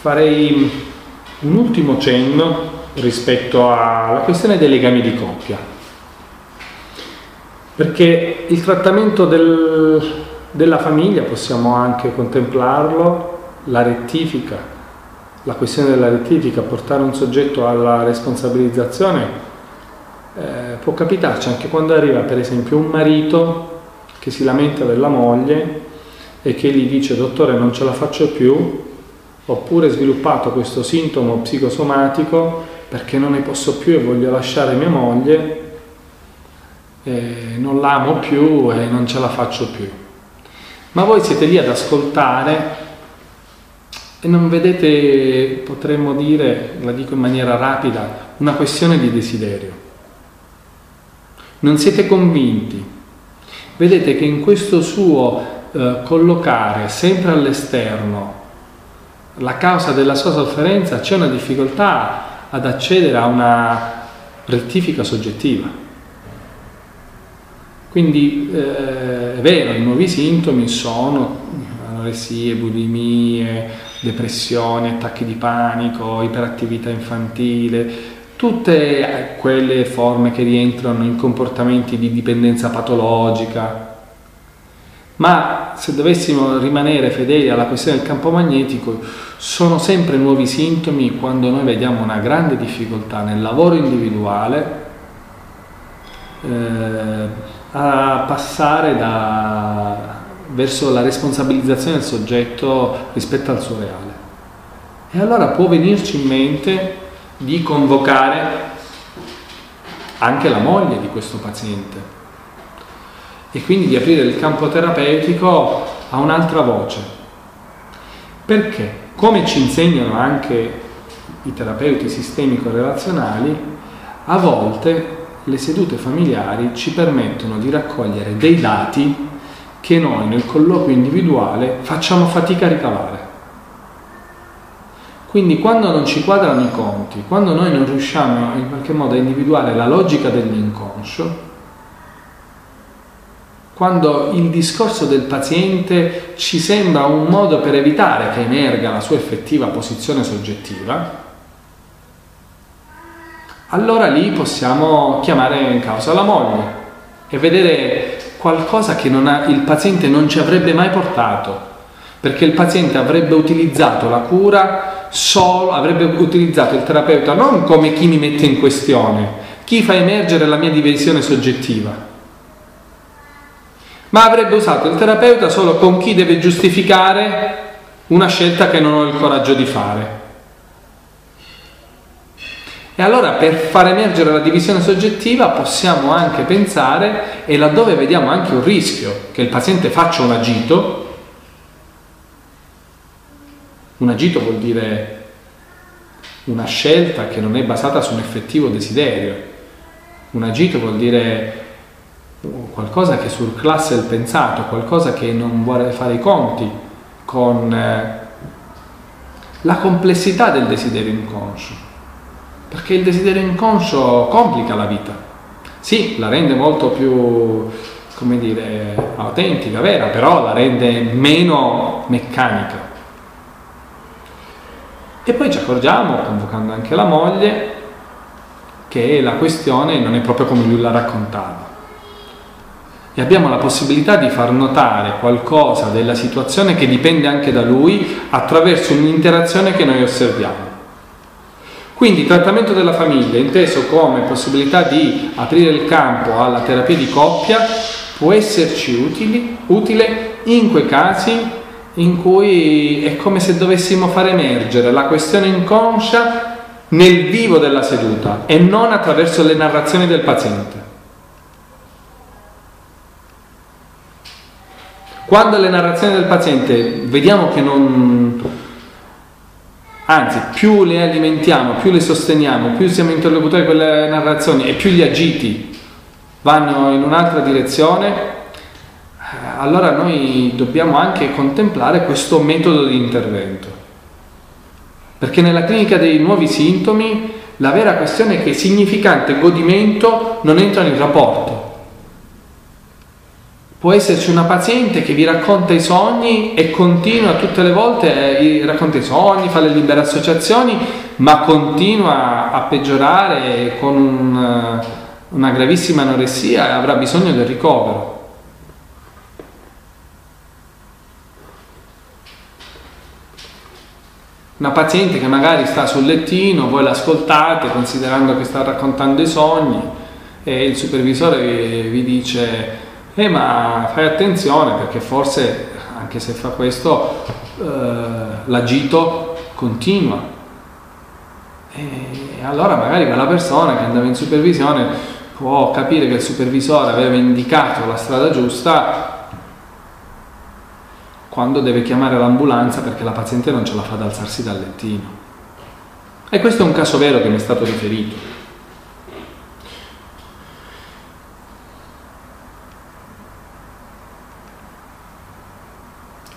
farei un ultimo cenno rispetto alla questione dei legami di coppia. Perché il trattamento del, della famiglia possiamo anche contemplarlo, la rettifica, la questione della rettifica, portare un soggetto alla responsabilizzazione, eh, può capitarci anche quando arriva per esempio un marito che si lamenta della moglie e che gli dice dottore non ce la faccio più, oppure sviluppato questo sintomo psicosomatico perché non ne posso più e voglio lasciare mia moglie, non l'amo più e non ce la faccio più. Ma voi siete lì ad ascoltare e non vedete, potremmo dire, la dico in maniera rapida, una questione di desiderio. Non siete convinti. Vedete che in questo suo eh, collocare sempre all'esterno la causa della sua sofferenza c'è una difficoltà ad accedere a una rettifica soggettiva. Quindi eh, è vero, i nuovi sintomi sono anoressie, bulimie, depressioni, attacchi di panico, iperattività infantile, tutte quelle forme che rientrano in comportamenti di dipendenza patologica. Ma se dovessimo rimanere fedeli alla questione del campo magnetico, sono sempre nuovi sintomi quando noi vediamo una grande difficoltà nel lavoro individuale eh, a passare da, verso la responsabilizzazione del soggetto rispetto al suo reale. E allora può venirci in mente di convocare anche la moglie di questo paziente e quindi di aprire il campo terapeutico a un'altra voce. Perché? Come ci insegnano anche i terapeuti sistemico-relazionali, a volte le sedute familiari ci permettono di raccogliere dei dati che noi nel colloquio individuale facciamo fatica a ricavare. Quindi quando non ci quadrano i conti, quando noi non riusciamo in qualche modo a individuare la logica dell'inconscio, quando il discorso del paziente ci sembra un modo per evitare che emerga la sua effettiva posizione soggettiva, allora lì possiamo chiamare in causa la moglie e vedere qualcosa che ha, il paziente non ci avrebbe mai portato, perché il paziente avrebbe utilizzato la cura solo, avrebbe utilizzato il terapeuta non come chi mi mette in questione, chi fa emergere la mia divisione soggettiva, ma avrebbe usato il terapeuta solo con chi deve giustificare una scelta che non ho il coraggio di fare. E allora per far emergere la divisione soggettiva possiamo anche pensare, e laddove vediamo anche un rischio, che il paziente faccia un agito, un agito vuol dire una scelta che non è basata su un effettivo desiderio, un agito vuol dire qualcosa che surclasse il pensato, qualcosa che non vuole fare i conti con eh, la complessità del desiderio inconscio perché il desiderio inconscio complica la vita. Sì, la rende molto più, come dire, autentica, vera, però la rende meno meccanica. E poi ci accorgiamo, convocando anche la moglie, che la questione non è proprio come lui la raccontava. E abbiamo la possibilità di far notare qualcosa della situazione che dipende anche da lui attraverso un'interazione che noi osserviamo. Quindi trattamento della famiglia, inteso come possibilità di aprire il campo alla terapia di coppia, può esserci utili, utile in quei casi in cui è come se dovessimo far emergere la questione inconscia nel vivo della seduta e non attraverso le narrazioni del paziente. Quando le narrazioni del paziente vediamo che non, Anzi, più le alimentiamo, più le sosteniamo, più siamo interlocutori con le narrazioni e più gli agiti vanno in un'altra direzione, eh, allora noi dobbiamo anche contemplare questo metodo di intervento. Perché nella clinica dei nuovi sintomi la vera questione è che significante godimento non entrano in rapporto. Può esserci una paziente che vi racconta i sogni e continua tutte le volte, eh, racconta i sogni, fa le libere associazioni, ma continua a peggiorare con un, una gravissima anoressia e avrà bisogno del ricovero. Una paziente che magari sta sul lettino, voi l'ascoltate considerando che sta raccontando i sogni e il supervisore vi, vi dice eh ma fai attenzione perché forse anche se fa questo eh, l'agito continua e allora magari quella persona che andava in supervisione può capire che il supervisore aveva indicato la strada giusta quando deve chiamare l'ambulanza perché la paziente non ce la fa ad alzarsi dal lettino. E questo è un caso vero che mi è stato riferito.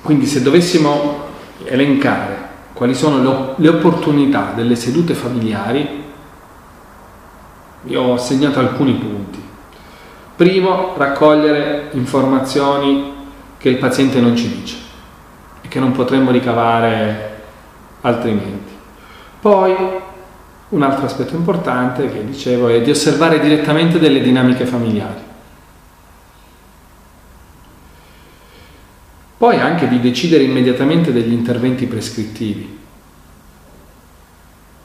Quindi se dovessimo elencare quali sono le opportunità delle sedute familiari, io ho segnato alcuni punti. Primo, raccogliere informazioni che il paziente non ci dice e che non potremmo ricavare altrimenti. Poi un altro aspetto importante che dicevo è di osservare direttamente delle dinamiche familiari. Poi anche di decidere immediatamente degli interventi prescrittivi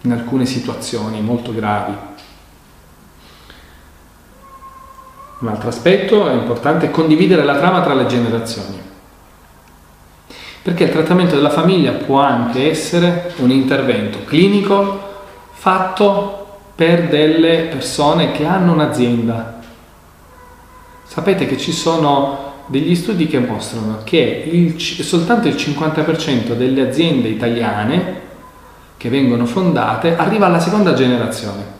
in alcune situazioni molto gravi. Un altro aspetto importante è condividere la trama tra le generazioni. Perché il trattamento della famiglia può anche essere un intervento clinico fatto per delle persone che hanno un'azienda. Sapete che ci sono degli studi che mostrano che il, soltanto il 50% delle aziende italiane che vengono fondate arriva alla seconda generazione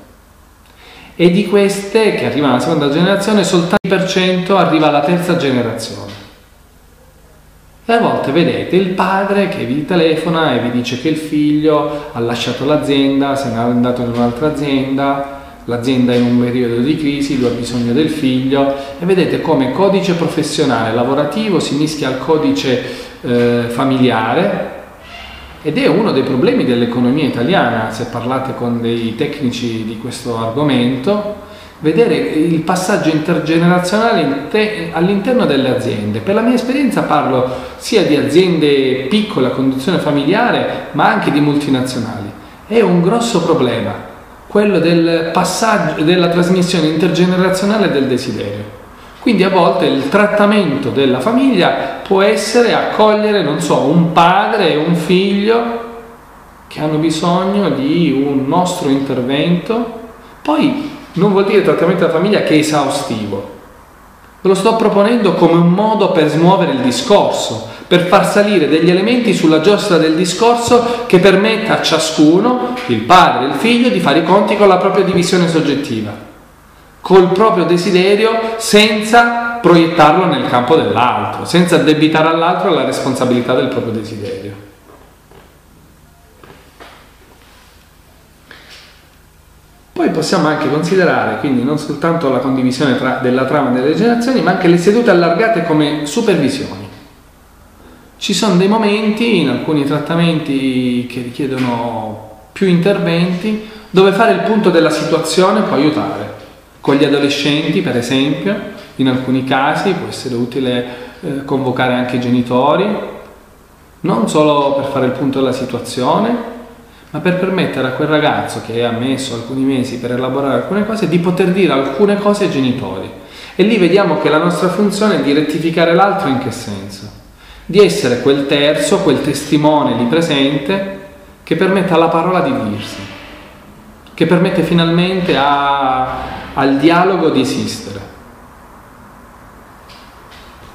e di queste che arrivano alla seconda generazione soltanto il per cento arriva alla terza generazione. E a volte vedete il padre che vi telefona e vi dice che il figlio ha lasciato l'azienda, se n'è andato in un'altra azienda, l'azienda è in un periodo di crisi, lui ha bisogno del figlio e vedete come codice professionale lavorativo si mischia al codice eh, familiare ed è uno dei problemi dell'economia italiana, se parlate con dei tecnici di questo argomento, vedere il passaggio intergenerazionale all'interno delle aziende. Per la mia esperienza parlo sia di aziende piccole a conduzione familiare, ma anche di multinazionali. È un grosso problema quello del passaggio, della trasmissione intergenerazionale del desiderio. Quindi a volte il trattamento della famiglia può essere accogliere, non so, un padre e un figlio che hanno bisogno di un nostro intervento. Poi non vuol dire trattamento della famiglia che è esaustivo. Ve lo sto proponendo come un modo per smuovere il discorso, per far salire degli elementi sulla giostra del discorso che permetta a ciascuno, il padre e il figlio, di fare i conti con la propria divisione soggettiva col proprio desiderio senza proiettarlo nel campo dell'altro, senza addebitare all'altro la responsabilità del proprio desiderio. Poi possiamo anche considerare quindi non soltanto la condivisione tra, della trama delle generazioni, ma anche le sedute allargate come supervisioni. Ci sono dei momenti in alcuni trattamenti che richiedono più interventi dove fare il punto della situazione può aiutare con gli adolescenti, per esempio, in alcuni casi può essere utile eh, convocare anche i genitori, non solo per fare il punto della situazione, ma per permettere a quel ragazzo che ha messo alcuni mesi per elaborare alcune cose di poter dire alcune cose ai genitori. E lì vediamo che la nostra funzione è di rettificare l'altro in che senso? Di essere quel terzo, quel testimone lì presente che permette alla parola di dirsi, che permette finalmente a al dialogo di esistere,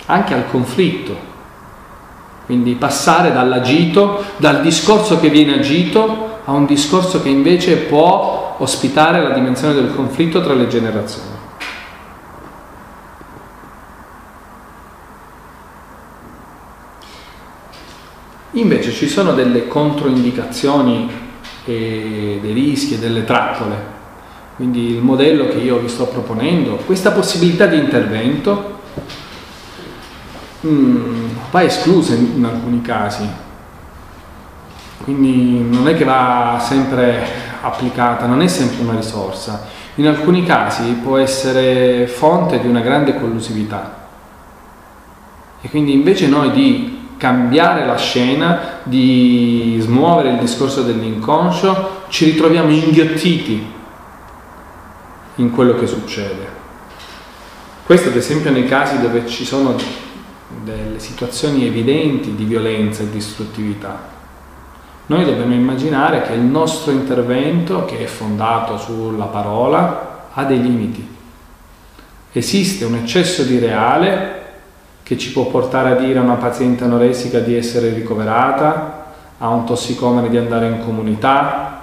anche al conflitto. Quindi passare dall'agito, dal discorso che viene agito, a un discorso che invece può ospitare la dimensione del conflitto tra le generazioni. Invece ci sono delle controindicazioni e dei rischi e delle trappole quindi il modello che io vi sto proponendo, questa possibilità di intervento mm, va esclusa in, in alcuni casi. Quindi non è che va sempre applicata, non è sempre una risorsa. In alcuni casi può essere fonte di una grande collusività. E quindi invece noi di cambiare la scena, di smuovere il discorso dell'inconscio, ci ritroviamo inghiottiti in quello che succede. Questo ad esempio nei casi dove ci sono delle situazioni evidenti di violenza e distruttività. Noi dobbiamo immaginare che il nostro intervento, che è fondato sulla parola, ha dei limiti. Esiste un eccesso di reale che ci può portare a dire a una paziente anoresica di essere ricoverata, a un tossicomane di andare in comunità.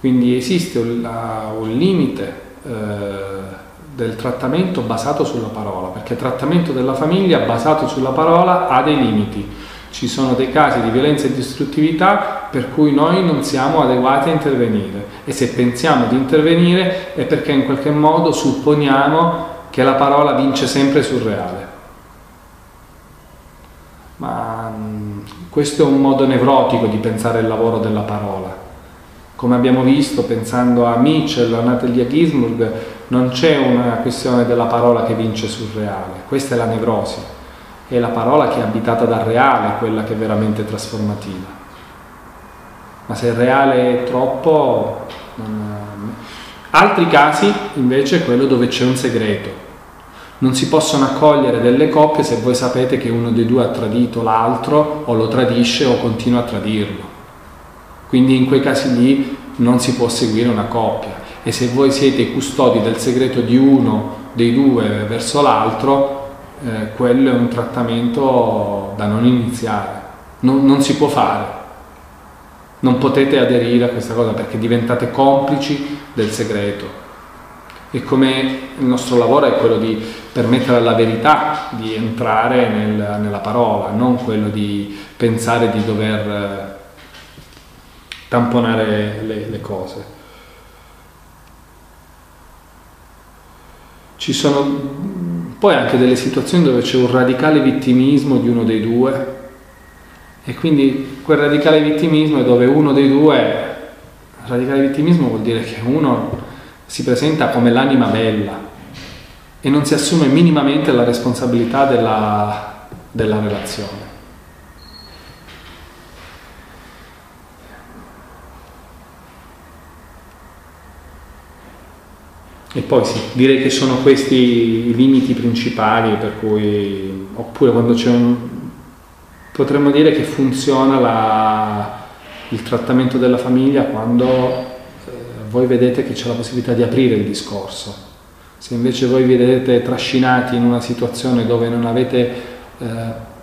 Quindi esiste un, un limite eh, del trattamento basato sulla parola, perché il trattamento della famiglia basato sulla parola ha dei limiti. Ci sono dei casi di violenza e distruttività per cui noi non siamo adeguati a intervenire e se pensiamo di intervenire è perché in qualche modo supponiamo che la parola vince sempre sul reale. Ma mm, questo è un modo nevrotico di pensare il lavoro della parola. Come abbiamo visto, pensando a Mitchell, a Natalia Gisburg, non c'è una questione della parola che vince sul reale, questa è la nevrosi, è la parola che è abitata dal reale, quella che è veramente trasformativa. Ma se il reale è troppo... Non... Altri casi invece è quello dove c'è un segreto, non si possono accogliere delle coppie se voi sapete che uno dei due ha tradito l'altro o lo tradisce o continua a tradirlo. Quindi in quei casi lì non si può seguire una coppia e se voi siete i custodi del segreto di uno dei due verso l'altro, eh, quello è un trattamento da non iniziare, non, non si può fare. Non potete aderire a questa cosa perché diventate complici del segreto e come il nostro lavoro è quello di permettere alla verità di entrare nel, nella parola, non quello di pensare di dover eh, tamponare le, le cose. Ci sono poi anche delle situazioni dove c'è un radicale vittimismo di uno dei due e quindi quel radicale vittimismo è dove uno dei due, radicale vittimismo vuol dire che uno si presenta come l'anima bella e non si assume minimamente la responsabilità della, della relazione. E poi sì, direi che sono questi i limiti principali per cui, oppure quando c'è un, potremmo dire che funziona la, il trattamento della famiglia quando voi vedete che c'è la possibilità di aprire il discorso. Se invece voi vi vedete trascinati in una situazione dove non avete eh,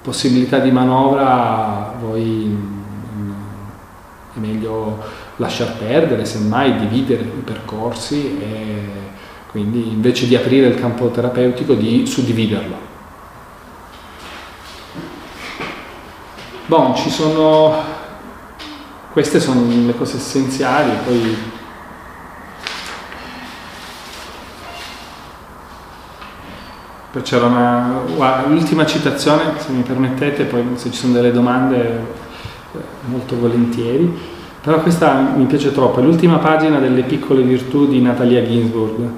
possibilità di manovra, voi mm, è meglio lasciar perdere, semmai dividere i percorsi e quindi invece di aprire il campo terapeutico di suddividerlo. Bon, ci sono, queste sono le cose essenziali, poi c'era una, guarda, l'ultima citazione, se mi permettete, poi se ci sono delle domande eh, molto volentieri, però questa mi piace troppo, è l'ultima pagina delle piccole virtù di Natalia Ginsburg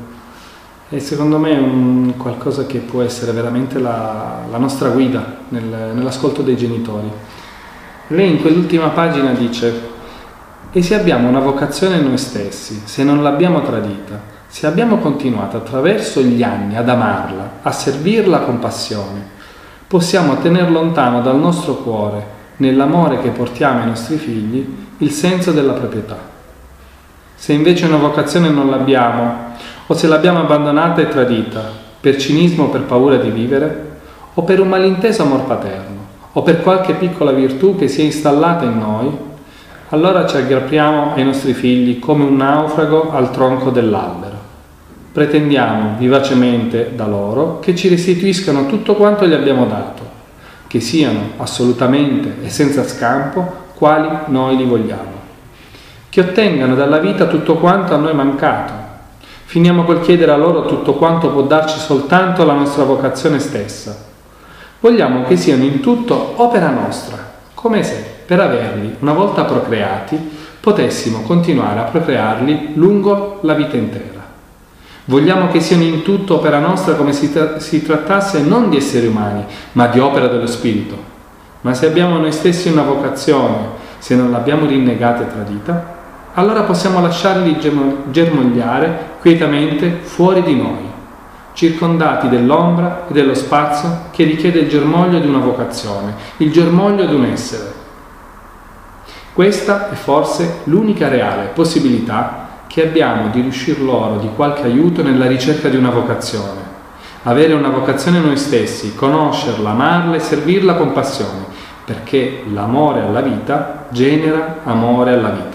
e secondo me è un, qualcosa che può essere veramente la, la nostra guida nel, nell'ascolto dei genitori. Lei in quell'ultima pagina dice, e se abbiamo una vocazione noi stessi, se non l'abbiamo tradita, se abbiamo continuato attraverso gli anni ad amarla, a servirla con passione, possiamo tenere lontano dal nostro cuore, nell'amore che portiamo ai nostri figli, il senso della proprietà. Se invece una vocazione non l'abbiamo, o se l'abbiamo abbandonata e tradita, per cinismo o per paura di vivere, o per un malinteso amor paterno, o per qualche piccola virtù che si è installata in noi, allora ci aggrappiamo ai nostri figli come un naufrago al tronco dell'albero pretendiamo vivacemente da loro che ci restituiscano tutto quanto gli abbiamo dato, che siano assolutamente e senza scampo quali noi li vogliamo, che ottengano dalla vita tutto quanto a noi mancato, Finiamo col chiedere a loro tutto quanto può darci soltanto la nostra vocazione stessa. Vogliamo che siano in tutto opera nostra, come se, per averli, una volta procreati, potessimo continuare a procrearli lungo la vita intera. Vogliamo che siano in tutto opera nostra come si, tra- si trattasse non di esseri umani, ma di opera dello Spirito. Ma se abbiamo noi stessi una vocazione, se non l'abbiamo rinnegata e tradita, allora possiamo lasciarli germogliare quietamente fuori di noi, circondati dell'ombra e dello spazio che richiede il germoglio di una vocazione, il germoglio di un essere. Questa è forse l'unica reale possibilità che abbiamo di riuscire loro di qualche aiuto nella ricerca di una vocazione. Avere una vocazione noi stessi, conoscerla, amarla e servirla con passione, perché l'amore alla vita genera amore alla vita.